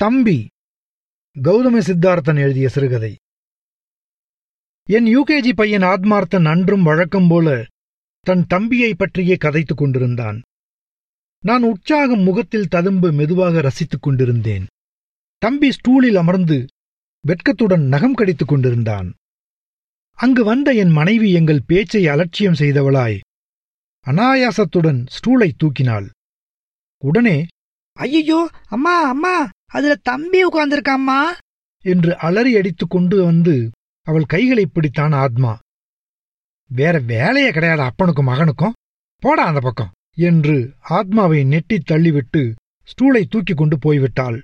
தம்பி கௌதம சித்தார்த்தன் எழுதிய சிறுகதை. என் யூகேஜி பையன் ஆத்மார்த்தன் அன்றும் வழக்கம் போல தன் தம்பியைப் பற்றியே கதைத்துக் கொண்டிருந்தான். நான் உற்சாகம் முகத்தில் ததும்பு மெதுவாக ரசித்துக் கொண்டிருந்தேன். தம்பி ஸ்டூலில் அமர்ந்து வெட்கத்துடன் நகம் கடித்துக் கொண்டிருந்தான். அங்கு வந்த என் மனைவி எங்கள் பேச்சை அலட்சியம் செய்தவளாய் அனாயாசத்துடன் ஸ்டூலை தூக்கினாள். உடனே ஐயோ அம்மா அம்மா! அதுல தம்பி உட்கார்ந்திருக்காம்மா? என்று அலறி அடித்துக் கொண்டு வந்து அவள் கைகளைப் பிடித்தான் ஆத்மா. வேற வேலையே கிடையாது அப்பனுக்கும் மகனுக்கும்? போடா அந்த பக்கம் என்று ஆத்மாவை நெட்டித் தள்ளிவிட்டு ஸ்டூலை தூக்கிக் கொண்டு போய்விட்டாள்.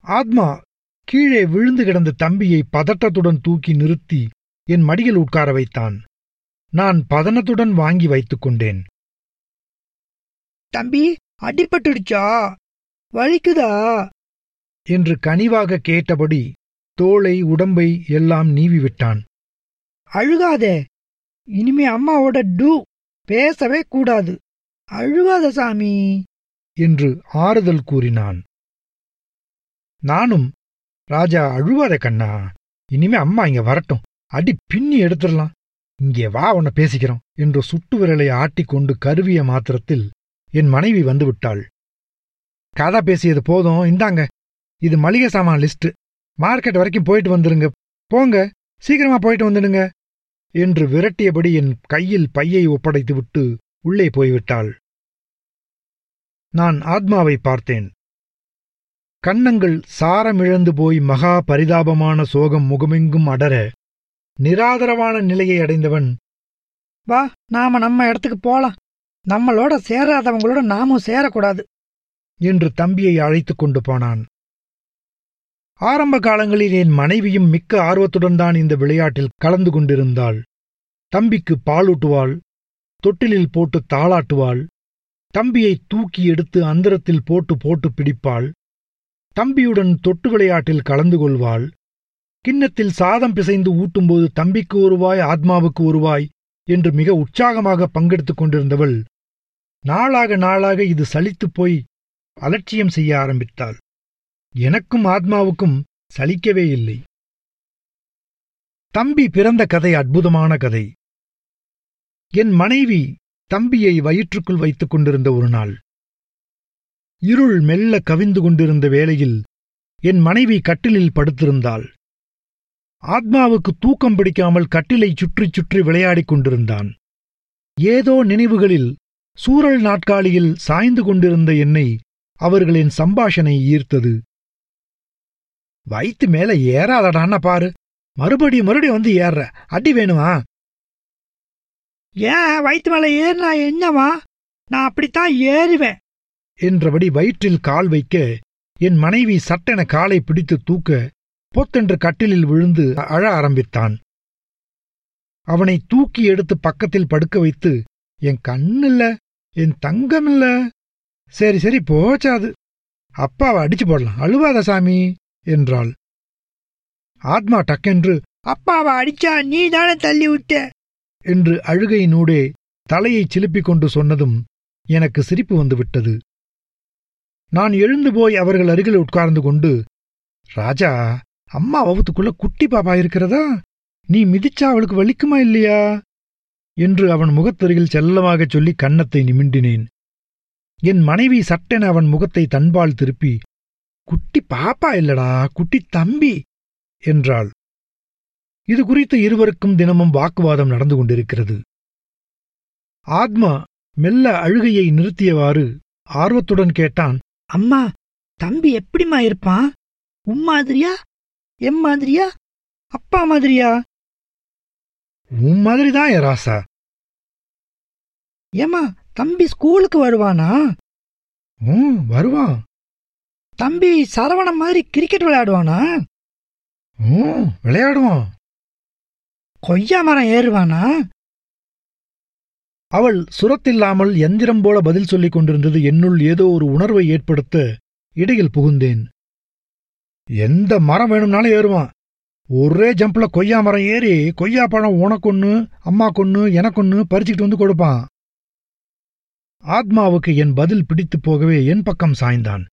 ஆத்மா கீழே விழுந்து கிடந்த தம்பியை பதட்டத்துடன் தூக்கி நிறுத்தி என் மடியில் உட்கார வைத்தான். நான் பதனத்துடன் வாங்கி வைத்துக் கொண்டேன். தம்பி அடிபட்டுடுச்சா? வலிக்குதா? என்று கனிவாக கேட்டபடி தோளை உடம்பை எல்லாம் நீவி விட்டான் அழுகாதே. இனிமே அம்மாவோட டூ பேசவே கூடாது. அழுகாத சாமி. என்று ஆறுதல் கூறினான். நானும் ராஜா அழுவாத கண்ணா. இனிமே அம்மா இங்க வரட்டும். அடி பின்னி எடுத்துடலாம். இங்கே வா உன்னை பேசிக்கிறோம் என்று சுட்டு விரலை ஆட்டிக்கொண்டு கருவிய மாத்திரத்தில் என் மனைவி வந்துவிட்டாள். கதை பேசியது போதும். இந்தாங்க. இது மளிகை சாமான் லிஸ்ட் மார்க்கெட் வரைக்கும் போயிட்டு வந்துருங்க. போங்க. சீக்கிரமா போயிட்டு வந்துடுங்க. என்று விரட்டியபடி என் கையில் பையை ஒப்படைத்துவிட்டு உள்ளே போய்விட்டாள். நான் ஆத்மாவை பார்த்தேன். கன்னங்கள் சாரமிழந்து போய் மகா பரிதாபமான சோகம் முகமெங்கும் அடர நிராதரவான நிலையை அடைந்தவன் வா நாம நம்ம இடத்துக்கு போலாம். நம்மளோட சேராதவங்களோட நாமும் சேரக்கூடாது. என்று தம்பியை அழைத்துக் கொண்டு போனான். ஆரம்ப காலங்களில் என் மனைவியும் மிக்க ஆர்வத்துடன் தான் இந்த விளையாட்டில் கலந்து கொண்டிருந்தாள். தம்பிக்கு பாலூட்டுவாள் தொட்டிலில் போட்டு தாளாட்டுவாள் தம்பியை தூக்கி எடுத்து அந்தரத்தில் போட்டு போட்டு பிடிப்பாள் தம்பியுடன் தொட்டு விளையாட்டில் கலந்து கொள்வாள். கிண்ணத்தில் சாதம் பிசைந்து ஊட்டும்போது தம்பிக்கு ஒருவாய் ஆத்மாவுக்கு ஒருவாய் என்று மிக உற்சாகமாக பங்கெடுத்துக் கொண்டிருந்தவள். நாளாக நாளாக இது சலித்துப் போய் அலட்சியம் செய்ய ஆரம்பித்தாள். எனக்கும் ஆத்மாவுக்கும் சலிக்கவே இல்லை. தம்பி பிறந்த கதை அற்புதமான கதை. என் மனைவி தம்பியை வயிற்றுக்குள் வைத்துக் கொண்டிருந்த ஒரு நாள். இருள் மெல்ல கவிந்து கொண்டிருந்த வேளையில் என் மனைவி கட்டிலில் படுத்திருந்தாள். ஆத்மாவுக்கு தூக்கம் பிடிக்காமல் கட்டிலைச் சுற்றி சுற்றி விளையாடிக் கொண்டிருந்தான். ஏதோ நினைவுகளில் சூரல் நாட்காலியில் சாய்ந்து கொண்டிருந்த என்னை அவர்களின் சம்பாஷணை ஈர்த்தது. வயித்து மேல ஏறாதடான்னா பாரு. மறுபடி மறுபடி வந்து ஏறுற. அடி வேணுமா? ஏன் வயிற்று மேல ஏறினா என்னவா நான் அப்படித்தான் ஏறுவேன். என்றபடி வயிற்றில் கால் வைக்க என் மனைவி சட்டென காலை பிடித்து தூக்க பொத்தென்று கட்டிலில் விழுந்து அழ ஆரம்பித்தான். அவனை தூக்கி எடுத்து பக்கத்தில் படுக்க வைத்து என் கண்ணில்ல? என் தங்கமில்ல? சரி சரி போச்சாது அப்பாவை அடிச்சு போடலாம். அழுவாத சாமி என்றாள். ஆத்மா டக்கென்று அப்பாவை அடிச்சா நீ தானே தள்ளி விட்ட? என்று அழுகையினூடே தலையைச் சிலுப்பிக் கொண்டு சொன்னதும் எனக்கு சிரிப்பு வந்துவிட்டது நான் எழுந்து போய் அவர்கள் அருகில் உட்கார்ந்து கொண்டு ராஜா அம்மா வவுத்துக்குள்ள குட்டி பாப்பா இருக்கிறதா? நீ மிதிச்சா அவளுக்கு வலிக்குமா இல்லையா? என்று அவன் முகத்தருகில் செல்லமாகச் சொல்லி கன்னத்தை நிமிண்டினேன். என் மனைவி சட்டென அவன் முகத்தை தன்பால் திருப்பி குட்டி பாப்பா இல்லடா குட்டி தம்பி என்றாள். இது குறித்து இருவருக்கும் தினமும் வாக்குவாதம் நடந்து கொண்டிருக்கிறது. ஆத்மா மெல்ல அழுகையை நிறுத்தியவாறு ஆர்வத்துடன் கேட்டான் அம்மா தம்பி எப்படிம்மா இருப்பான்? உம் மாதிரியா? எம் மாதிரியா? அப்பா மாதிரியா? உம் மாதிரிதான் என் ராசா ஏம்மா தம்பி ஸ்கூலுக்கு வருவானா? ம் வருவான் தம்பி சரவணன் மாதிரி கிரிக்கெட் விளையாடுவானா? ம் விளையாடுவான். கொய்யா மரம் ஏறுவானா? அவள் சுரத்தில்லாமல் எந்திரம் போல பதில் சொல்லிக் கொண்டிருந்தது என்னுள் ஏதோ ஒரு உணர்வை ஏற்படுத்த இடையில் புகுந்தேன். எந்த மரம் வேணும்னாலும் ஏறுவான். ஒரே ஜம்ப்ல கொய்யா மரம் ஏறி கொய்யா பழம் உனக்கொன்னு அம்மாக்கொன்னு எனக்கொன்னு பறிச்சுக்கிட்டு வந்து கொடுப்பான். ஆத்மாவுக்கு என் பதில் பிடித்துப் போகவே என் பக்கம் சாய்ந்தான்.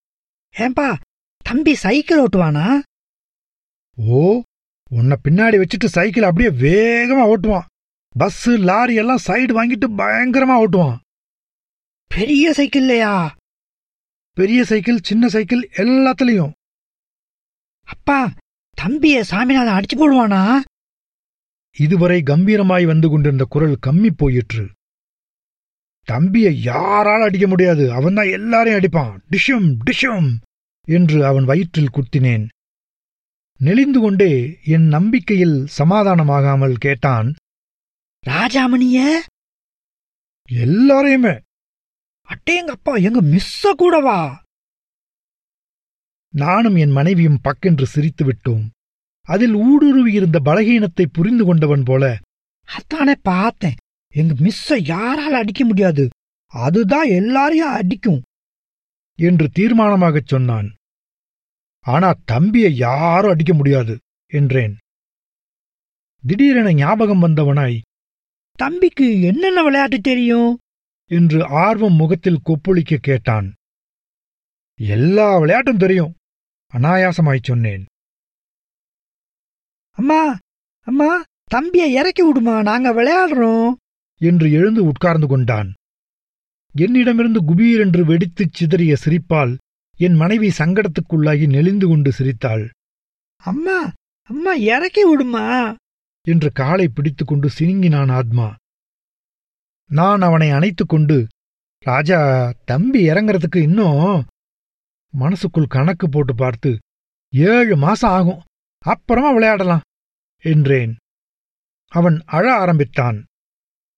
ஏன்பா தம்பி சைக்கிள் ஓட்டுவானா? ஓ உன்னை பின்னாடி வச்சுட்டு சைக்கிள் அப்படியே வேகமா ஓட்டுவான். பஸ் லாரி எல்லாம் சைடு வாங்கிட்டு பயங்கரமா ஓட்டுவான். பெரிய சைக்கிள்லையா? பெரிய சைக்கிள் சின்ன சைக்கிள் எல்லாத்துலயும். அப்பா தம்பிய சாமிநாதன் அடிச்சு போடுவானா? இதுவரை கம்பீரமாய் வந்து கொண்டிருந்த குரல் கம்மி போயிற்று. தம்பியை யாரால அடிக்க முடியாது. அவன்தான் எல்லாரையும் அடிப்பான். டிஷம் டிஷம் என்று அவன் வயிற்றில் குத்தினேன். நெளிந்து கொண்டே என் நம்பிக்கையில் சமாதானமாகாமல் கேட்டான் ராஜாமணிய! எல்லாரையுமே. அட்டேங்கப்பா எங்க மிஸ்ஸ கூடவா? நானும் என் மனைவியும் பக்கென்று சிரித்து விட்டோம். அதில் ஊடுருவியிருந்த பலகீனத்தை புரிந்து கொண்டவன் போல. அத்தானே பார்த்தேன். எங்க மிஸ்ஸ யாரால அடிக்க முடியாது? அதுதான் எல்லாரையும் அடிக்கும். என்று தீர்மானமாகச் சொன்னான். ஆனா தம்பியை யாரும் அடிக்க முடியாது என்றேன். திடீரென ஞாபகம் வந்தவனாய் தம்பிக்கு என்னென்ன விளையாட்டு தெரியும்? என்று ஆர்வம் முகத்தில் கொப்பளிக்க கேட்டான். எல்லா விளையாட்டும் தெரியும் அனாயாசமாய் சொன்னேன். அம்மா அம்மா தம்பிய இறக்கி விடுமா? நாங்க விளையாடுறோம். என்று எழுந்து உட்கார்ந்து கொண்டான். என்னிடமிருந்து குபீரென்று வெடித்துச் சிதறிய சிரிப்பால் என் மனைவி சங்கடத்துக்குள்ளாகி நெளிந்து கொண்டு சிரித்தாள். அம்மா அம்மா இறக்கி விடுமா? என்று காலை பிடித்துக்கொண்டு சினுங்கினான் ஆத்மா. நான் அவனை அணைத்துக் கொண்டு ராஜா தம்பி இறங்கறதுக்கு இன்னும் மனசுக்குள் கணக்கு போட்டு பார்த்து ஏழு மாசம் ஆகும் அப்புறமா விளையாடலாம் என்றேன். அவன் அழ ஆரம்பித்தான்.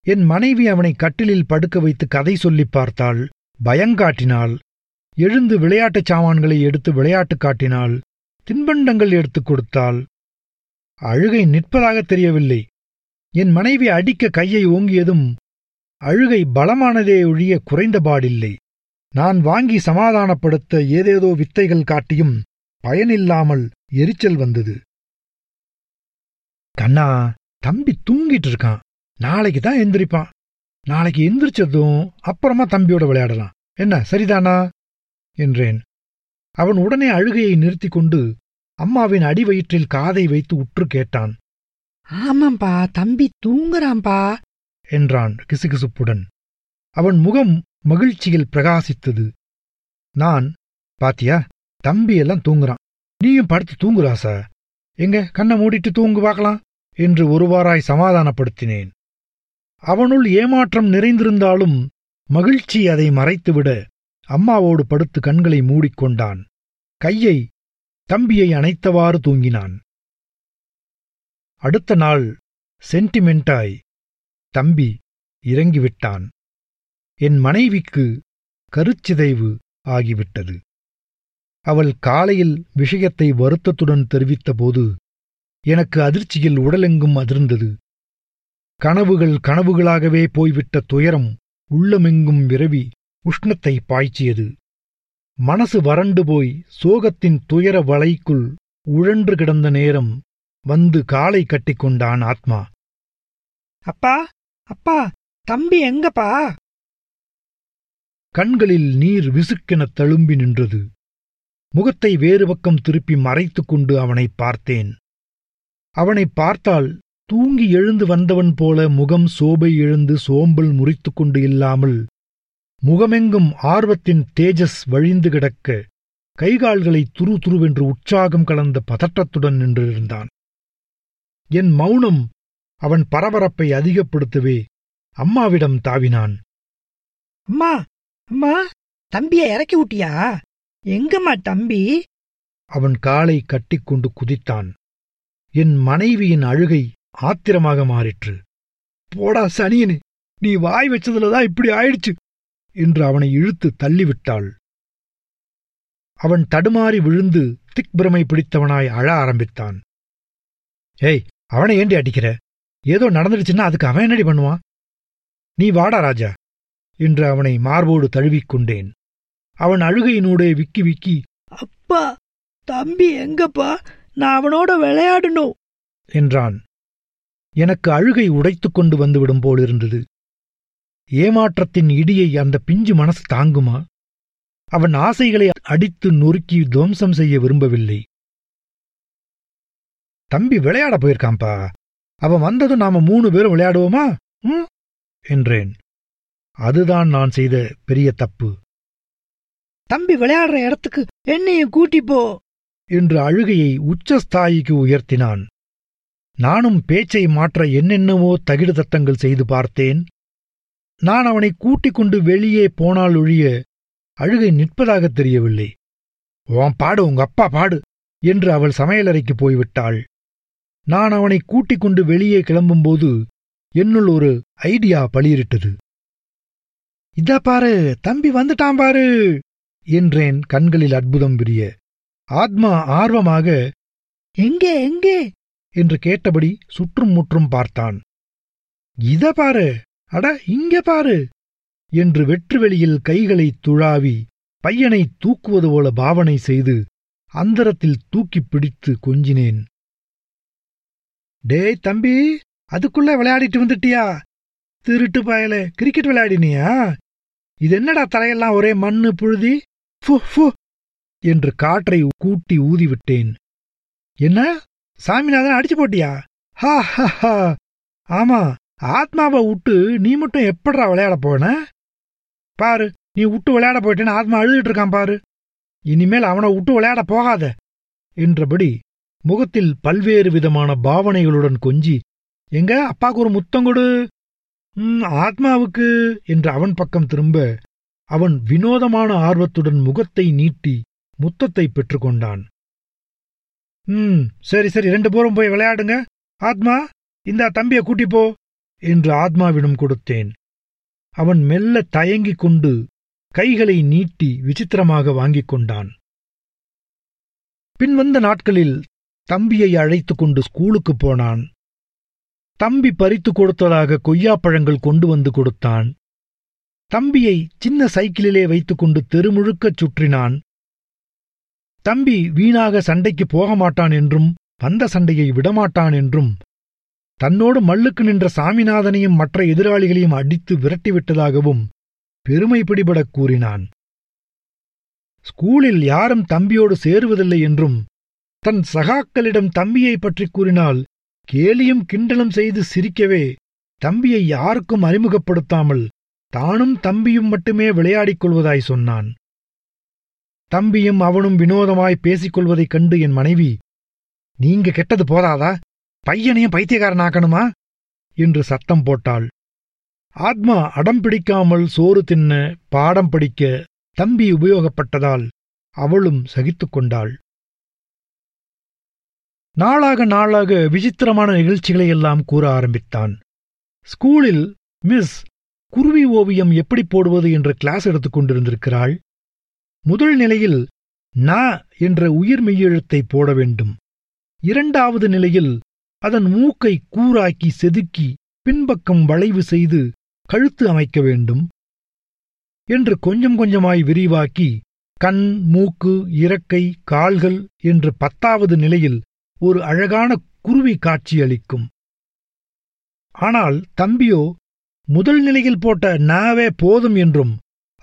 என் மனைவி அவனை கட்டிலில் படுக்க வைத்து கதை சொல்லிப் பார்த்தாள். பயங்காட்டினாள் எழுந்து விளையாட்டுச் சாமான்களை எடுத்து விளையாட்டு காட்டினாள். தின்பண்டங்கள் எடுத்துக் கொடுத்தாள். அழுகை நிற்பதாகத் தெரியவில்லை. என் மனைவி அடிக்க கையை ஓங்கியதும் அழுகை பலமானதே ஒழிய குறைந்தபாடில்லை. நான் வாங்கி சமாதானப்படுத்த ஏதேதோ வித்தைகள் காட்டியும் பயனில்லாமல் எரிச்சல் வந்தது. கண்ணா தம்பி தூங்கிட்டு இருக்கான். நாளைக்கு தான் எந்திரிப்பான். நாளைக்கு எந்திரிச்சதும் அப்புறமா தம்பியோட விளையாடலாம். என்ன சரிதானா? என்றேன். அவன் உடனே அழுகையை நிறுத்திக் கொண்டு அம்மாவின் அடிவயிற்றில் காதை வைத்து உற்று கேட்டான். ஆமாம்பா தம்பி தூங்குறான்பா என்றான் கிசுகிசுப்புடன். அவன் முகம் மகிழ்ச்சியில் பிரகாசித்தது. நான் பாத்தியா தம்பி எல்லாம் தூங்குறான். நீயும் படுத்து தூங்குறாசா எங்க கண்ணை மூடிட்டு தூங்கு பார்க்கலாம் என்று ஒருவாராய் சமாதானப்படுத்தினேன். அவனுள் ஏமாற்றம் நிறைந்திருந்தாலும் மகிழ்ச்சி அதை மறைத்துவிட அம்மாவோடு படுத்து கண்களை மூடிக்கொண்டான். கையை தம்பியை அணைத்தவாறு தூங்கினான். அடுத்த நாள் சென்டிமெண்டாய் தம்பி இறங்கிவிட்டான். என் மனைவிக்கு கருச்சிதைவு ஆகிவிட்டது. அவள் காலையில் விஷயத்தை வருத்தத்துடன் தெரிவித்தபோது எனக்கு அதிர்ச்சியில் உடலெங்கும் அதிர்ந்தது. கனவுகள் கனவுகளாகவே போய்விட்ட துயரம் உள்ளமெங்கும் விரவி உஷ்ணத்தை பாய்ச்சியது. மனசு வறண்டு போய் சோகத்தின் துயர வலைக்குள் உழன்று கிடந்த நேரம் வந்து காலை கட்டிக்கொண்டான் ஆத்மா. அப்பா அப்பா தம்பி எங்கப்பா? கண்களில் நீர் விசுக்கெனத் தழும்பி நின்றது. முகத்தை வேறு பக்கம் திருப்பி மறைத்துக் கொண்டு அவனைப் பார்த்தேன். அவனைப் பார்த்தால் தூங்கி எழுந்து வந்தவன் போல முகம் சோபை எழுந்து சோம்பல் முறித்துக் கொண்டு இல்லாமல் முகமெங்கும் ஆர்வத்தின் தேஜஸ் வழிந்து கிடக்க கைகால்களை துரு துருவென்று உற்சாகம் கலந்த பதற்றத்துடன் நின்றிருந்தான். என் மௌனம் அவன் பரபரப்பை அதிகப்படுத்தவே அம்மாவிடம் தாவினான். அம்மா அம்மா தம்பிய இறக்கி விட்டியா? எங்கம்மா தம்பி? அவன் காலை கட்டிக்கொண்டு குதித்தான். என் மனைவியின் அழுகை ஆத்திரமாக மாறிற்று. போடா சனியனே நீ வாய் வச்சதுலதான் இப்படி ஆயிடுச்சு என்று அவனை இழுத்து தள்ளிவிட்டாள். அவன் தடுமாறி விழுந்து திக்பிரமை பிடித்தவனாய் அழ ஆரம்பித்தான். ஏய் அவனை ஏண்டி அடிக்கிற? ஏதோ நடந்துடுச்சுன்னா அதுக்கு அவன் என்னடி பண்ணுவான்? நீ வாடா ராஜா என்று அவனை மார்போடு தழுவிக் அவன் அழுகையினூடே விக்கி விக்கி அப்பா தம்பி எங்கப்பா? நான் அவனோட விளையாடணும் என்றான். எனக்கு அழுகை உடைத்துக் கொண்டு வந்துவிடும் போலிருந்தது ஏமாற்றத்தின் இடியை அந்த பிஞ்சு மனசு தாங்குமா? அவன் ஆசைகளை அடித்து நொறுக்கி துவம்சம் செய்ய விரும்பவில்லை. தம்பி விளையாட போயிருக்காம்பா அவன் வந்ததும் நாம மூணு பேரும் விளையாடுவோமா? ம் என்றேன். அதுதான் நான் செய்த பெரிய தப்பு. தம்பி விளையாடுற இடத்துக்கு என்னையும் கூட்டி போ என்று அழுகையை உச்சஸ்தாயிக்கு உயர்த்தினான். நானும் பேச்சை மாற்ற என்னென்னவோ தகிடு தத்தங்கள் செய்து பார்த்தேன். நான் அவனை கூட்டிக் கொண்டு வெளியே போனால் ஒழிய அழுகை நிற்பதாகத் தெரியவில்லை. உன் பாடு உங்க அப்பா பாடு என்று அவள் சமையலறைக்கு போய்விட்டாள். நான் அவனை கூட்டிக் கொண்டு வெளியே கிளம்பும்போது என்னுள் ஒரு ஐடியா பளிரிட்டது. இதா பாரு தம்பி வந்துட்டான் பாரு என்றேன் கண்களில் அற்புதம் பிரிய. ஆத்மா ஆர்வமாக எங்கே எங்கே? என்று கேட்டபடி சுற்றும் முற்றும் பார்த்தான். இத பாரு அட இங்க பாரு என்று வெற்றுவெளியில் கைகளை துழாவி பையனை தூக்குவது போல பாவனை செய்து அந்தரத்தில் தூக்கிப் பிடித்து கொஞ்சினேன். டேய் தம்பி அதுக்குள்ள விளையாடிட்டு வந்துட்டியா? திருட்டு பயல கிரிக்கெட் விளையாடினியா? இது என்னடா தரையெல்லாம் ஒரே மண்ணு புழுதி? ஃபு ஃபு என்று காற்றை கூட்டி ஊதிவிட்டேன். என்ன? சாமிநாதன் அடிச்சு போட்டியா? ஹா ஹா ஹா. ஆமா ஆத்மாவை விட்டு நீ மட்டும் எப்படா விளையாட போன? பாரு நீ விட்டு விளையாட போயிட்டேன்னு ஆத்மா அழுதுட்டு இருக்கான் பாரு. இனிமேல் அவனை விட்டு விளையாட போகாத. என்றபடி முகத்தில் பல்வேறு விதமான பாவனைகளுடன் கொஞ்சி எங்க அப்பாக்கு ஒரு முத்தம் கொடு. ஆத்மாவுக்கு என்று அவன் பக்கம் திரும்ப அவன் வினோதமான ஆர்வத்துடன் முகத்தை நீட்டி முத்தத்தை பெற்றுக்கொண்டான். ம் சரி சரி ரெண்டு பேரும் போய் விளையாடுங்க. ஆத்மா இந்த தம்பியை கூட்டி போ என்று ஆத்மாவிடம் கொடுத்தேன். அவன் மெல்ல தயங்கிக் கொண்டு கைகளை நீட்டி விசித்திரமாக வாங்கிக் கொண்டான். பின்வந்த நாட்களில் தம்பியை அழைத்துக் கொண்டு ஸ்கூலுக்கு போனான். தம்பி பறித்து கொடுத்ததாக கொய்யாப்பழங்கள் கொண்டு வந்து கொடுத்தான். தம்பியை சின்ன சைக்கிளிலே வைத்துக்கொண்டு தெருமுழுக்கச் சுற்றினான். தம்பி வீணாக சண்டைக்கு போக மாட்டான் என்றும் வந்த சண்டையை விடமாட்டான் என்றும் தன்னோடு மல்லுக்கு நின்ற சாமிநாதனையும் மற்ற எதிராளிகளையும் அடித்து விரட்டிவிட்டதாகவும் பெருமை பிடிபடக் கூறினான். ஸ்கூலில் யாரும் தம்பியோடு சேருவதில்லை என்றும் தன் சகாக்களிடம் தம்பியை பற்றிக் கூறினால் கேலியும் கிண்டலும் செய்து சிரிக்கவே தம்பியை யாருக்கும் அறிமுகப்படுத்தாமல் தானும் தம்பியும் மட்டுமே விளையாடிக் கொள்வதாய் சொன்னான். தம்பியும் அவனும் வினோதமாய் பேசிக் கொள்வதைக் கண்டு என் மனைவி நீங்க கெட்டது போதாதா? பையனையும் பைத்தியக்காரனாக்கணுமா? என்று சத்தம் போட்டாள். ஆத்மா அடம் பிடிக்காமல் சோறு தின்ன பாடம் படிக்க தம்பி உபயோகப்பட்டதால் அவளும் சகித்துக் கொண்டாள். நாளாக நாளாக விசித்திரமான நிகழ்ச்சிகளை எல்லாம் கூற ஆரம்பித்தான். ஸ்கூலில் மிஸ் குருவி ஓவியம் எப்படி போடுவது என்ற கிளாஸ் எடுத்துக் கொண்டிருந்திருக்கிறாள். முதல் நிலையில் நா என்ற உயிர் மெய்யெழுத்தை போட வேண்டும். இரண்டாவது நிலையில் அதன் மூக்கை கூராக்கி செதுக்கி பின்பக்கம் வளைவு செய்து கழுத்து அமைக்க வேண்டும் என்று கொஞ்சம் கொஞ்சமாய் விரிவாக்கி கண் மூக்கு இறக்கை கால்கள் என்று பத்தாவது நிலையில் ஒரு அழகான குருவி காட்சியளிக்கும் ஆனால் தம்பியோ முதல் நிலையில் போட்ட நாவே போதும் என்றும்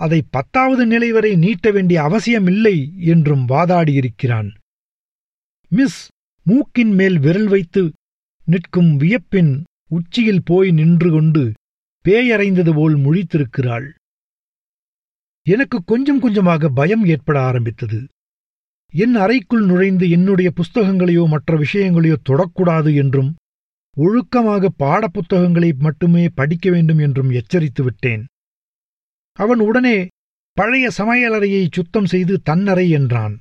அதை பத்தாவது நிலை வரை நீட்ட வேண்டிய அவசியமில்லை என்றும் வாதாடியிருக்கிறான். மிஸ் மூக்கின் மேல் விரல் வைத்து நிற்கும் வியப்பின் உச்சியில் போய் நின்று கொண்டு பேயறைந்தது போல் முழித்திருக்கிறாள். எனக்கு கொஞ்சம் கொஞ்சமாக பயம் ஏற்பட ஆரம்பித்தது. என் அறைக்குள் நுழைந்து என்னுடைய புஸ்தகங்களையோ மற்ற விஷயங்களையோ தொடக்கூடாது என்றும் ஒழுக்கமாக பாடப்புத்தகங்களை மட்டுமே படிக்க வேண்டும் என்றும் எச்சரித்து விட்டேன். அவன் உடனே பழைய சமையலறையை சுத்தம் செய்து தன்னறை என்றான்.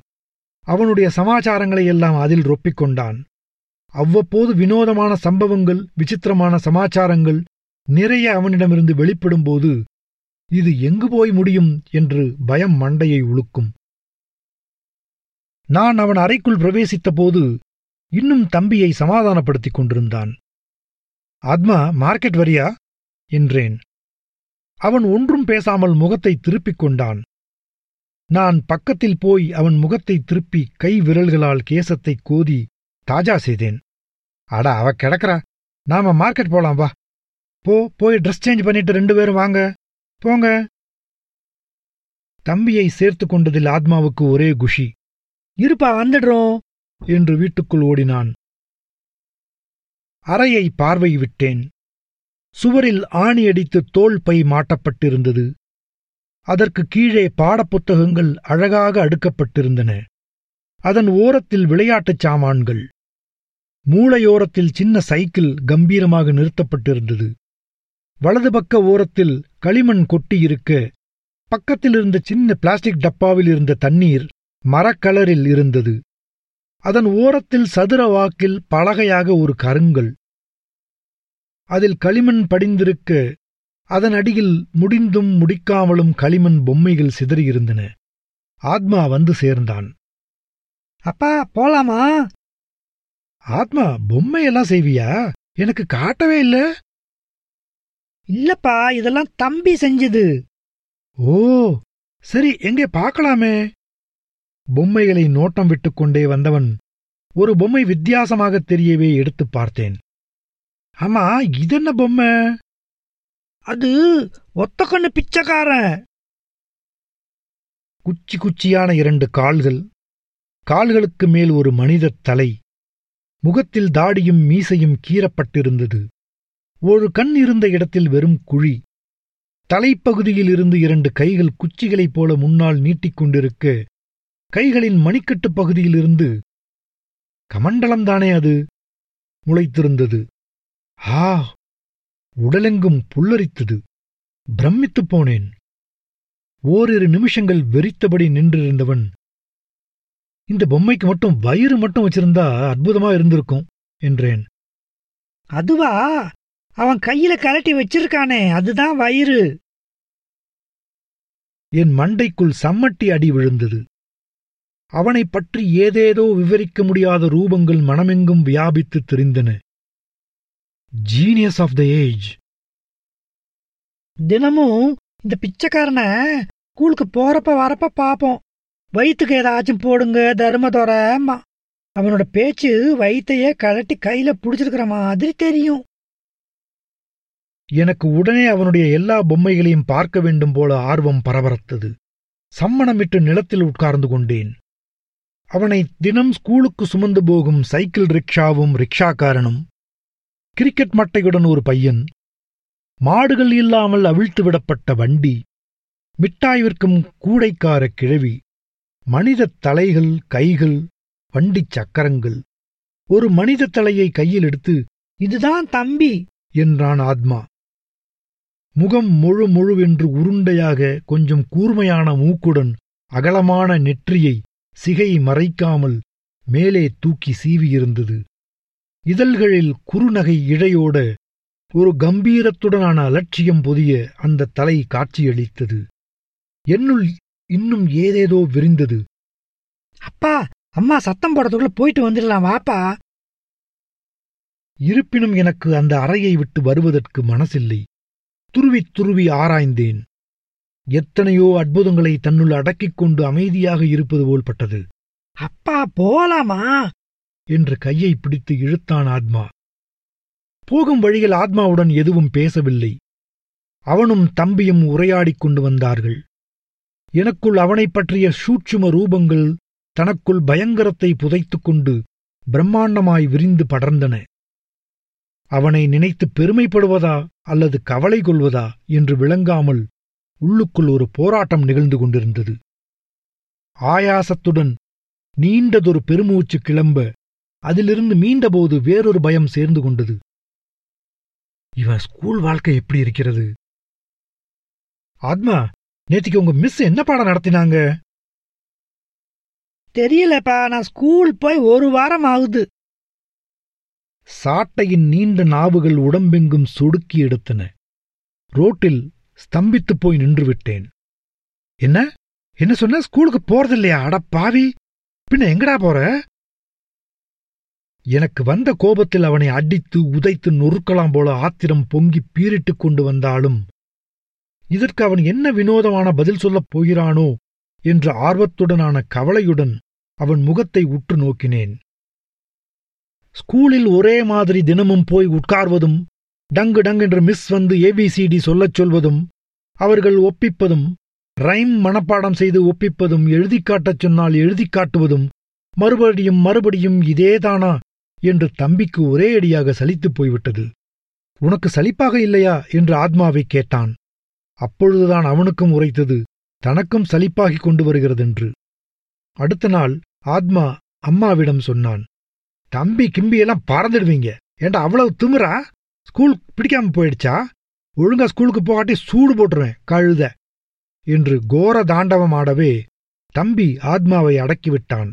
அவனுடைய சமாச்சாரங்களை எல்லாம் அதில் ரொப்பிக்கொண்டான் அவ்வப்போது வினோதமான சம்பவங்கள் விசித்திரமான சமாச்சாரங்கள் நிறைய அவனிடமிருந்து வெளிப்படும்போது இது எங்கு போய் முடியும்? என்று பயம் மண்டையை உழுக்கும் நான் அவன் அறைக்குள் பிரவேசித்தபோது இன்னும் தம்பியை சமாதானப்படுத்திக் கொண்டிருந்தான். ஆத்மா மார்க்கெட் வரியா? என்றேன். அவன் ஒன்றும் பேசாமல் முகத்தை திருப்பிக் கொண்டான். நான் பக்கத்தில் போய் அவன் முகத்தை திருப்பி கை விரல்களால் கேசத்தை கோதி தாஜா செய்தேன். அட அவ கிடக்கிறா. நாம மார்க்கெட் போலாம் வா. போ போய் ட்ரெஸ் சேஞ்ச் பண்ணிட்டு ரெண்டு பேரும் வாங்க. போங்க. தம்பியை சேர்த்து கொண்டதில் ஆத்மாவுக்கு ஒரே குஷி. இருப்பா வந்துடுறோம் என்று வீட்டுக்குள் ஓடினான். அறையை பார்வை விட்டேன். சுவரில் ஆணியடித்து தோள் பை மாட்டப்பட்டிருந்தது. அதற்கு கீழே பாடப்புத்தகங்கள் அழகாக அடுக்கப்பட்டிருந்தன. அதன் ஓரத்தில் விளையாட்டுச் சாமான்கள். மூளையோரத்தில் சின்ன சைக்கிள் கம்பீரமாக நிறுத்தப்பட்டிருந்தது. வலது பக்க ஓரத்தில் களிமண் கொட்டியிருக்க பக்கத்தில் இருந்த சின்ன பிளாஸ்டிக் டப்பாவில் இருந்த தண்ணீர் மரக்கலரில் இருந்தது. அதன் ஓரத்தில் சதுர வாக்கில் பலகையாக ஒரு கருங்கல். அதில் களிமண் படிந்திருக்க அதன் அடியில் முடிந்தும் முடிக்காமலும் களிமண் பொம்மைகள் சிதறியிருந்தன. ஆத்மா வந்து சேர்ந்தான். அப்பா போலாமா? ஆத்மா பொம்மையெல்லாம் செய்வியா? எனக்கு காட்டவே இல்ல. இல்லப்பா இதெல்லாம் தம்பி செஞ்சது. ஓ சரி எங்கே பார்க்கலாமே. பொம்மைகளை நோட்டம் விட்டுக்கொண்டே வந்தவன் ஒரு பொம்மை வித்தியாசமாக தெரியவே எடுத்துப் பார்த்தேன். ஆமா இதென்ன பொம்மை? அது ஒத்த கண்ணு பிச்சைக்காரன். குச்சி குச்சியான இரண்டு கால்கள். கால்களுக்கு மேல் ஒரு மனிதத் தலை. முகத்தில் தாடியும் மீசையும் கீறப்பட்டிருந்தது. ஒரு கண் இருந்த இடத்தில் வெறும் குழி. தலைப்பகுதியில் இருந்து இரண்டு கைகள் குச்சிகளைப் போல முன்னால் நீட்டிக்கொண்டிருக்க கைகளின் மணிக்கட்டுப் பகுதியிலிருந்து கமண்டலம்தானே அது? முளைத்திருந்தது. ஆ உடலெங்கும் புல்லரித்தது. பிரமித்துப் போனேன். ஓரிரு நிமிஷங்கள் வெறித்தபடி நின்றிருந்தவன். இந்த பொம்மைக்கு மட்டும் வயிறு மட்டும் வச்சிருந்தா அற்புதமா இருந்திருக்கும் என்றேன். அதுவா? அவன் கையில கலட்டி வச்சிருக்கானே அதுதான் வயிறு. என் மண்டைக்குள் சம்மட்டி அடி விழுந்தது. அவனைப் பற்றி ஏதேதோ விவரிக்க முடியாத ரூபங்கள் மனமெங்கும் வியாபித்து தெரிந்தன. ஜீனியஸ் ஆஃப் த ஏஜ் தினமும் இந்த பிச்சைக்காரனை ஸ்கூலுக்கு போறப்ப வரப்ப பாப்போம். வயிற்றுக்கு ஏதாச்சும் போடுங்க தர்மதோரம்மா அவனோட பேச்சு வயித்தையே கழட்டி கையில புடிச்சிருக்கிற மாதிரி தெரியும். எனக்கு உடனே அவனுடைய எல்லா பொம்மைகளையும் பார்க்க வேண்டும் போல ஆர்வம் பரபரத்தது. சம்மணமிட்டு நிலத்தில் உட்கார்ந்து கொண்டேன். அவனை தினம் ஸ்கூலுக்கு சுமந்து போகும் சைக்கிள் ரிக்ஷாவும் ரிக்ஷாக்காரனும் கிரிக்கெட் மட்டையுடன் ஒரு பையன் மாடுகள் இல்லாமல் அவிழ்த்து விடப்பட்ட வண்டி மிட்டாய் விற்கும் கூடைக்கார கிழவி மனிதத் தலைகள் கைகள் வண்டிச் சக்கரங்கள். ஒரு மனித தலையை கையில் எடுத்து இதுதான் தம்பி! என்றான் ஆத்மா. முகம் முழு முழுவென்று உருண்டையாக கொஞ்சம் கூர்மையான மூக்குடன் அகலமான நெற்றியை சிகை மறைக்காமல் மேலே தூக்கி சீவியிருந்தது. இதழ்களில் குறுநகை இழையோட ஒரு கம்பீரத்துடனான அலட்சியம் பொதிய அந்த தலை காட்சியளித்தது. என்னுள் இன்னும் ஏதேதோ விரிந்தது. அப்பா அம்மா சத்தம் போடுறதுக்குள்ள போயிட்டு வந்துடலாம் வாப்பா. இருப்பினும் எனக்கு அந்த அறையை விட்டு வருவதற்கு மனசில்லை. துருவித் துருவி ஆராய்ந்தேன். எத்தனையோ அற்புதங்களை தன்னுள் அடக்கிக் கொண்டு அமைதியாக இருப்பது போல் பட்டது. அப்பா போலாமா? என்று கையை பிடித்து இழுத்தான் ஆத்மா. போகும் வழியில் ஆத்மாவுடன் எதுவும் பேசவில்லை. அவனும் தம்பியும் உரையாடிக் கொண்டு வந்தார்கள். எனக்குள் அவனைப் பற்றிய சூட்சும ரூபங்கள் தனக்குள் பயங்கரத்தை புதைத்துக் கொண்டு பிரம்மாண்டமாய் விரிந்து படர்ந்தன. அவனை நினைத்து பெருமைப்படுவதா அல்லது கவலை கொள்வதா என்று விளங்காமல் உள்ளுக்குள் ஒரு போராட்டம் நிகழ்ந்து கொண்டிருந்தது. ஆயாசத்துடன் நீண்டதொரு பெருமூச்சு கிளம்ப அதிலிருந்து மீண்டபோது வேறொரு பயம் சேர்ந்து கொண்டது. இவன் ஸ்கூல் வாழ்க்கை எப்படி இருக்கிறது? ஆத்மா நேத்திக்கு உங்க மிஸ் என்ன பாடம் நடத்தினாங்க? தெரியலப்பா நான் ஸ்கூல் போய் ஒரு வாரம் ஆகுது. சாட்டையின் நீண்ட நாவுகள் உடம்பெங்கும் சொடுக்கி எடுத்தன. ரோட்டில் ஸ்தம்பித்துப் போய் நின்று விட்டேன். என்ன? என்ன சொன்ன? ஸ்கூலுக்கு போறதில்லையா? அட பாவி பின்ன எங்கடா போற? எனக்கு வந்த கோபத்தில் அவனை அடித்து உதைத்து நொறுக்கலாம் போல ஆத்திரம் பொங்கி பீரிட்டுக் கொண்டு வந்தாலும் இதற்கு அவன் என்ன வினோதமான பதில் சொல்லப் போகிறானோ என்ற ஆர்வத்துடனான கவலையுடன் அவன் முகத்தை உற்று நோக்கினேன். ஸ்கூலில் ஒரே மாதிரி தினமும் போய் உட்கார்வதும் டங்கு டங் என்று மிஸ் வந்து ஏபிசிடி சொல்லச் சொல்வதும் அவர்கள் ஒப்பிப்பதும் ரைம் மனப்பாடம் செய்து ஒப்பிப்பதும் எழுதிக் காட்டச் சொன்னால் எழுதிக் காட்டுவதும் மறுபடியும் மறுபடியும் இதேதானா என்று தம்பிக்கு ஒரே அடியாக சலித்துப் போய்விட்டது. உனக்கு சலிப்பாக இல்லையா? என்று ஆத்மாவை கேட்டான். அப்பொழுதுதான் அவனுக்கும் உரைத்தது தனக்கும் சலிப்பாகிக் கொண்டு வருகிறதென்று. அடுத்த நாள் ஆத்மா அம்மாவிடம் சொன்னான் தம்பி கிம்பியெல்லாம் பறந்துடுவீங்க. ஏண்டா அவ்வளவு திமுறா ஸ்கூல் பிடிக்காம போயிடுச்சா? ஒழுங்கா ஸ்கூலுக்கு போகாட்டி சூடு போட்டுருவேன் கழுத. என்று கோர தாண்டவம் ஆடவே தம்பி ஆத்மாவை அடக்கிவிட்டான்.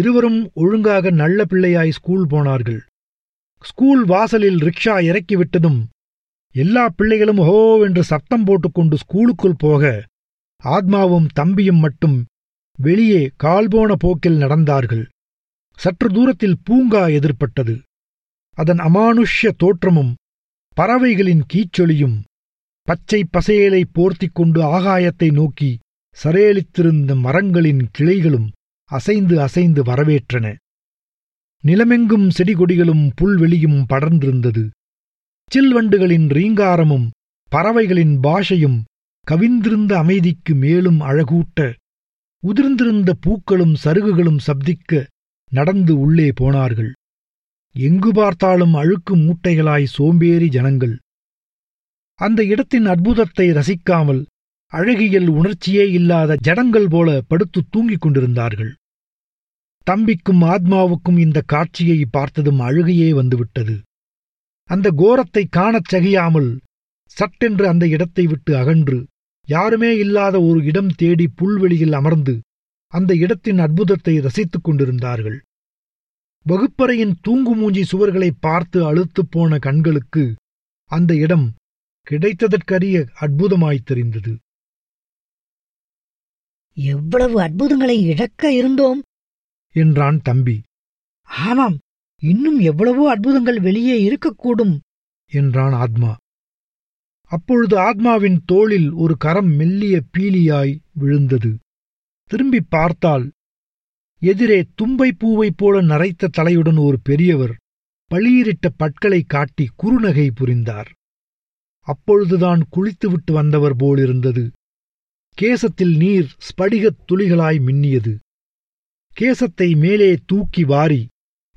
இருவரும் ஒழுங்காக நல்ல பிள்ளையாய் ஸ்கூல் போனார்கள். ஸ்கூல் வாசலில் ரிக்ஷா இறக்கிவிட்டதும் எல்லா பிள்ளைகளும் ஹோ என்று சத்தம் போட்டுக்கொண்டு ஸ்கூலுக்குள் போக ஆத்மாவும் தம்பியும் மட்டும் வெளியே கால்போன போக்கில் நடந்தார்கள். சற்று தூரத்தில் பூங்கா எதிர்ப்பட்டது அதன் அமானுஷ்ய தோற்றமும் பறவைகளின் கீச்சொலியும் பச்சை பசேலை போர்த்திக் கொண்டு ஆகாயத்தை நோக்கி சரேலித்திருந்த மரங்களின் கிளைகளும் அசைந்து அசைந்து வரவேற்றன. நிலமெங்கும் செடிகொடிகளும் புல்வெளியும் படர்ந்திருந்தது. சில்வண்டுகளின் ரீங்காரமும் பறவைகளின் பாஷையும் கவிந்திருந்த அமைதிக்கு மேலும் அழகூட்ட உதிர்ந்திருந்த பூக்களும் சருகுகளும் சப்திக்க நடந்து உள்ளே போனார்கள். எங்கு பார்த்தாலும் அழுக்கு மூட்டைகளாய் சோம்பேறி ஜனங்கள். அந்த இடத்தின் அற்புதத்தை ரசிக்காமல் அழகியல் உணர்ச்சியே இல்லாத ஜடங்கள் போல படுத்து தூங்கிக் கொண்டிருந்தார்கள். தம்பிக்கும் ஆத்மாவுக்கும் இந்த காட்சியை பார்த்ததும் அழுகையே வந்துவிட்டது. அந்த கோரத்தை காணச் சகியாமல் சட்டென்று அந்த இடத்தை விட்டு அகன்று யாருமே இல்லாத ஒரு இடம் தேடி புல்வெளியில் அமர்ந்து அந்த இடத்தின் அற்புதத்தை ரசித்துக் கொண்டிருந்தார்கள். வகுப்பறையின் தூங்குமூஞ்சி சுவர்களை பார்த்து அழுத்துப் போன கண்களுக்கு அந்த இடம் கிடைத்ததற்கரிய அற்புதமாய்த் தெரிந்தது. எவ்வளவு அற்புதங்களை இழக்க இருந்தோம். என்றான் தம்பி. ஆமாம் இன்னும் எவ்வளவோ அற்புதங்கள் வெளியே இருக்கக்கூடும் என்றான் ஆத்மா. அப்பொழுது ஆத்மாவின் தோளில் ஒரு கரம் மெல்லிய பீலியாய் விழுந்தது. திரும்பிப் பார்த்தால் எதிரே தும்பை பூவைப் போல நரைத்த தலையுடன் ஒரு பெரியவர் பளீரிட்ட பற்களை காட்டி குறுநகை புரிந்தார். அப்பொழுதுதான் குளித்துவிட்டு வந்தவர் போலிருந்தது. கேசத்தில் நீர் ஸ்படிகத் துளிகளாய் மின்னியது. கேசத்தை மேலே தூக்கி வாரி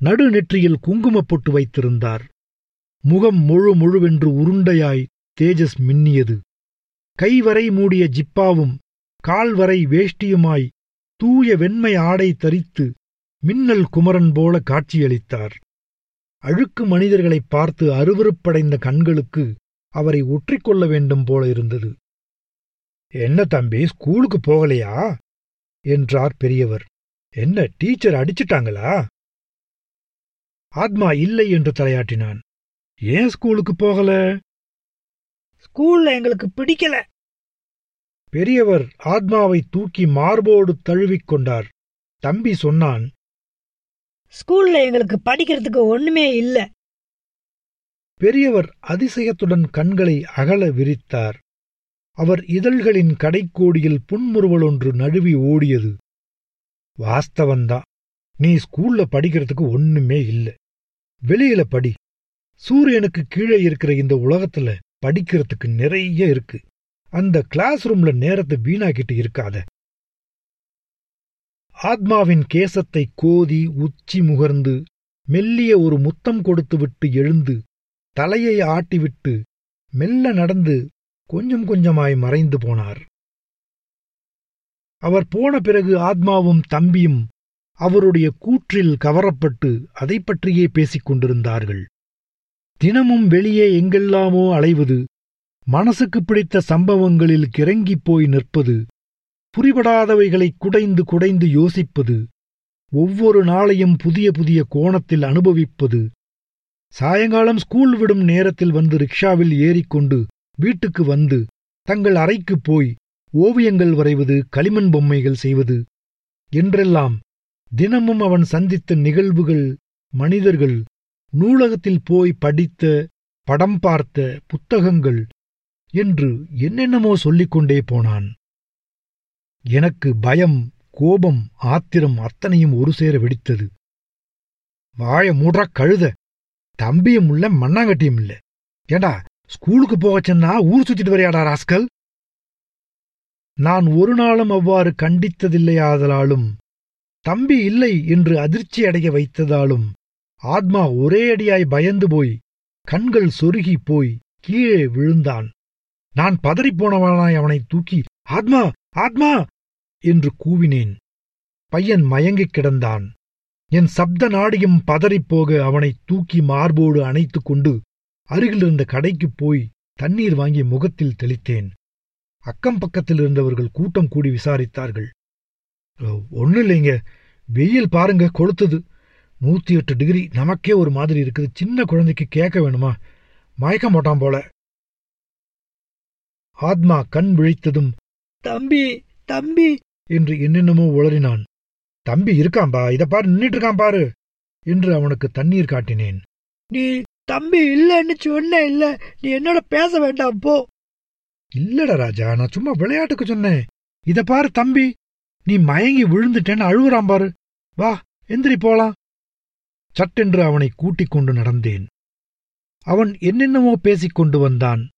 நடுநெற்றியில் குங்குமப் பொட்டு வைத்திருந்தார். முகம் முழு முழுவென்று உருண்டையாய் தேஜஸ் மின்னியது. கைவரை மூடிய ஜிப்பாவும் கால்வரை வேஷ்டியுமாய் தூய வெண்மை ஆடை தரித்து மின்னல் குமரன் போல காட்சியளித்தார். அழுக்கு மனிதர்களைப் பார்த்து அருவருப்படைந்த கண்களுக்கு அவரை ஒற்றிக்கொள்ள வேண்டும் போல இருந்தது. என்ன தம்பி ஸ்கூலுக்கு போகலையா? என்றார் பெரியவர். என்ன டீச்சர் அடிச்சிட்டாங்களா? ஆத்மா இல்லை என்று தலையாட்டினான். ஏன் ஸ்கூலுக்கு போகல? ஸ்கூல்ல எங்களுக்கு பிடிக்கல. பெரியவர் ஆத்மாவை தூக்கி மார்போடு தழுவிக் கொண்டார். தம்பி சொன்னான் ஸ்கூல்ல எங்களுக்கு படிக்கிறதுக்கு ஒண்ணுமே இல்ல. பெரியவர் அதிசயத்துடன் கண்களை அகல விரித்தார். அவர் இதழ்களின் கடைக்கோடியில் புன்முறுவல் ஒன்று நழுவி ஓடியது. வாஸ்தவந்தான் நீ ஸ்கூல்ல படிக்கிறதுக்கு ஒண்ணுமே இல்ல. வெளியில படி. சூரியனுக்கு கீழே இருக்கிற இந்த உலகத்துல படிக்கிறதுக்கு நிறைய இருக்கு. அந்த கிளாஸ் ரூம்ல நேரத்தை வீணாக்கிட்டு இருக்காத. ஆத்மாவின் கேசத்தை கோதி உச்சி முகர்ந்து மெல்லிய ஒரு முத்தம் கொடுத்துவிட்டு எழுந்து தலையை ஆட்டிவிட்டு மெல்ல நடந்து கொஞ்சம் கொஞ்சமாய் மறைந்து போனார். அவர் போன பிறகு ஆத்மாவும் தம்பியும் அவருடைய கூற்றில் கவரப்பட்டு அதைப் பற்றியே பேசிக் கொண்டிருந்தார்கள். தினமும் வெளியே எங்கெல்லாமோ அலைவது மனசுக்கு பிடித்த சம்பவங்களில் கிறங்கிப் போய் நிற்பது புரிபடாதவைகளை குடைந்து குடைந்து யோசிப்பது ஒவ்வொரு நாளையும் புதிய புதிய கோணத்தில் அனுபவிப்பது. சாயங்காலம் ஸ்கூல் விடும் நேரத்தில் வந்து ரிக்ஷாவில் ஏறிக்கொண்டு வீட்டுக்கு வந்து தங்கள் அறைக்குப் போய் ஓவியங்கள் வரைவது களிமண் பொம்மைகள் செய்வது என்றெல்லாம் தினமும் அவன் சந்தித்த நிகழ்வுகள் மனிதர்கள் நூலகத்தில் போய் படித்த படம் பார்த்த புத்தகங்கள் என்று என்னென்னமோ சொல்லிக்கொண்டே போனான். எனக்கு பயம் கோபம் ஆத்திரம் அத்தனையும் ஒரு சேர வெடித்தது. வாழ மூடுறா கழுத தம்பியும் இல்ல மண்ணாங்கட்டியும் இல்ல. ஏண்டா ஸ்கூலுக்கு போகச்சன்னா ஊர் சுத்திட்டு வரையாடா ராஸ்கல்? நான் ஒரு நாளும் அவ்வாறு கண்டித்ததில்லையாதலாலும் தம்பி இல்லை என்று அதிர்ச்சி அடைய வைத்ததாலும் ஆத்மா ஒரே அடியாய் பயந்து போய் கண்கள் சொருகி போய் கீழே விழுந்தான். நான் பதறிப்போனவனாய் அவனை தூக்கி ஆத்மா ஆத்மா! என்று கூவினேன். பையன் மயங்கிக் கிடந்தான். என் சப்த நாடியும் பதறிப்போக அவனை தூக்கி மார்போடு அணைத்துக் கொண்டு அருகிலிருந்த கடைக்குப் போய் தண்ணீர் வாங்கி முகத்தில் தெளித்தேன். அக்கம் பக்கத்தில் இருந்தவர்கள் கூட்டம் கூடி விசாரித்தார்கள். ஒன்றும் இல்லைங்க. வெயில் பாருங்க கொளுத்துது. நூத்தி எட்டு டிகிரி. நமக்கே ஒரு மாதிரி இருக்குது. சின்ன குழந்தைக்கு கேட்க வேணுமா? மயக்க மாட்டான் போல. ஆத்மா கண் விழித்ததும் தம்பி தம்பி! என்று என்னென்னமோ உளறினான். தம்பி இருக்காம்பா. இதை பாரு நின்னுட்டு இருக்கான் பாரு! என்று அவனுக்கு தண்ணீர் காட்டினேன். நீ தம்பி இல்லைன்னு சொன்ன இல்ல. நீ என்னோட பேச வேண்டாம் போ. இல்லடா ராஜா நான் சும்மா விளையாட்டுக்கு சொன்னேன். இத பாரு தம்பி நீ மயங்கி விழுந்துட்டேன்னு அழுவுறான் பாரு. வா எந்திரி போலாம். சட்டென்று அவனை கூட்டிக் கொண்டு நடந்தேன். அவன் என்னென்னமோ பேசிக் கொண்டு வந்தான்.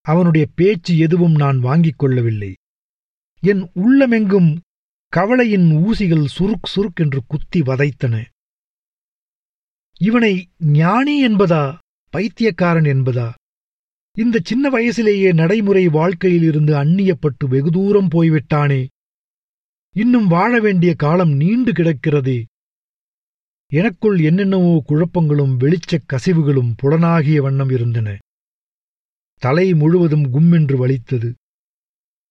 அவனுடைய பேச்சு எதுவும் நான் வாங்கிக் கொள்ளவில்லை. என் உள்ளமெங்கும் கவலையின் ஊசிகள் சுருக் சுருக் என்று குத்தி வதைத்தன. இவனை ஞானி என்பதா பைத்தியக்காரன் என்பதா? இந்த சின்ன வயசிலேயே நடைமுறை வாழ்க்கையில் இருந்து அந்நியப்பட்டு வெகு தூரம் போய்விட்டானே. இன்னும் வாழ வேண்டிய காலம் நீண்டு கிடக்கிறதே. எனக்குள் என்னென்னவோ குழப்பங்களும் வெளிச்சக் கசிவுகளும் புலனாகிய வண்ணம் இருந்தன. தலை முழுவதும் கும்மென்று வலித்தது.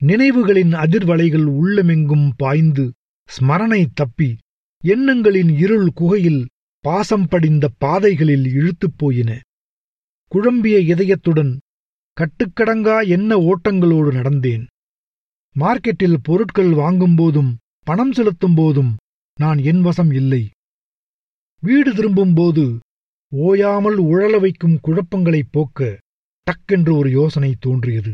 நினைவுகளின் அதிர்வலைகள் உள்ளமெங்கும் பாய்ந்து ஸ்மரணை தப்பி எண்ணங்களின் இருள் குகையில் பாசம் படிந்த பாதைகளில் இழுத்துப் போயின. குழம்பிய இதயத்துடன் கட்டுக்கடங்கா என்ன ஓட்டங்களோடு நடந்தேன்? மார்க்கெட்டில் பொருட்கள் வாங்கும்போதும் பணம் செலுத்தும் போதும் நான் என் வசம் இல்லை. வீடு திரும்பும்போது ஓயாமல் உழல வைக்கும் குழப்பங்களைப் போக்க டக்கென்று ஒரு யோசனை தோன்றியது.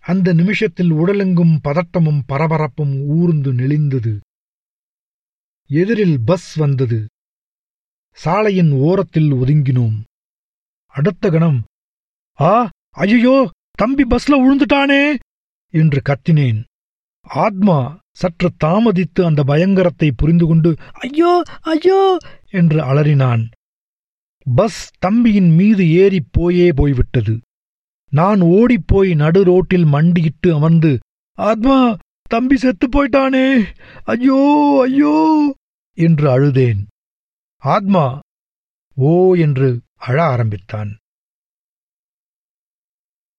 அந்த நிமிஷத்தில் உடலெங்கும் பதட்டமும் பரபரப்பும் ஊர்ந்து நெளிந்தது. எதிரில் பஸ் வந்தது. சாலையின் ஓரத்தில் ஒதுங்கினோம். அடுத்த கணம் ஆ ஐயோ தம்பி பஸ்ல உழுந்துட்டானே என்று கத்தினேன். ஆத்மா சற்று தாமதித்து அந்த பயங்கரத்தை புரிந்து கொண்டு ஐயோ ஐயோ என்று அலறினான். பஸ் தம்பியின் மீது ஏறிப் போயே போய்விட்டது. நான் ஓடிப்போய் நடு ரோட்டில் மண்டியிட்டு அமர்ந்து ஆத்மா தம்பி செத்துப் போயிட்டானே ஐயோ ஐயோ என்று அழுதேன். ஆத்மா ஓ என்று அழ ஆரம்பித்தான்.